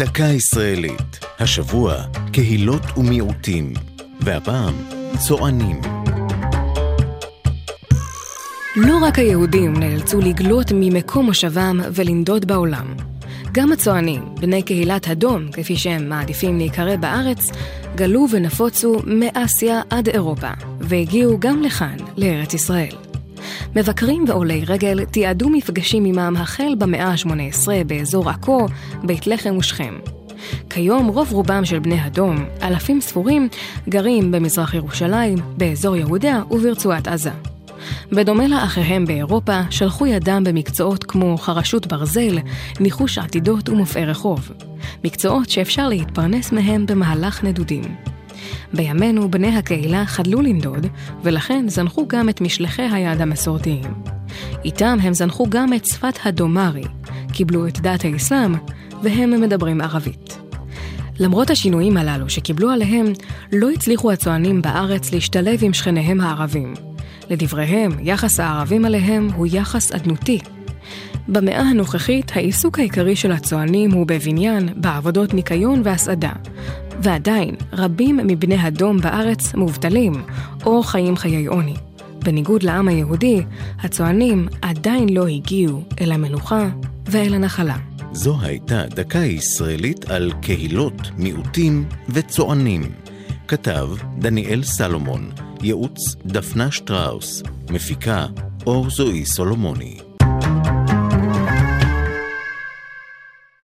דקה ישראלית. השבוע, קהילות ומיעוטים. והפעם, צוענים. לא רק היהודים נאלצו לגלות ממקום מושבם ולנדוד בעולם. גם הצוענים, בני קהילת הדום, כפי שהם מעדיפים להיקרא בארץ, גלו ונפוצו מאסיה עד אירופה, והגיעו גם לכאן, לארץ ישראל. מבקרים ועולי רגל תיעדו מפגשים עמם החל במאה ה-18 באזור עכו, בית לחם ושכם. כיום רוב רובם של בני הדום, אלפים ספורים, גרים במזרח ירושלים, באזור יהודה וברצועת עזה. בדומה לאחיהם באירופה, שלחו ידם במקצועות כמו חרשות ברזל, ניחוש עתידות ומופעי רחוב. מקצועות שאפשר להתפרנס מהם במהלך נדודים. בימינו בני הקהילה חדלו לנדוד, ולכן זנחו גם את משלחי היד המסורתיים. איתם הם זנחו גם את שפת הדומרי, קיבלו את דת האסלאם, והם מדברים ערבית. למרות השינויים הללו שקיבלו עליהם, לא הצליחו הצוענים בארץ להשתלב עם שכניהם הערבים. לדבריהם, יחס הערבים עליהם הוא יחס אדנותי. במאה הנוכחית, העיסוק העיקרי של הצוענים הוא בבניין, בעבודות ניקיון והסעדה. ועדיין, רבים מבני הדום בארץ מובטלים, או חיים חיי עוני. בניגוד לעם היהודי, הצוענים עדיין לא הגיעו אל המנוחה ואל הנחלה. זו הייתה דקה ישראלית על קהילות, מיעוטים וצוענים. כתב דניאל סלומון, ייעוץ דפנה שטראוס, מפיקה אור זועי סולומוני.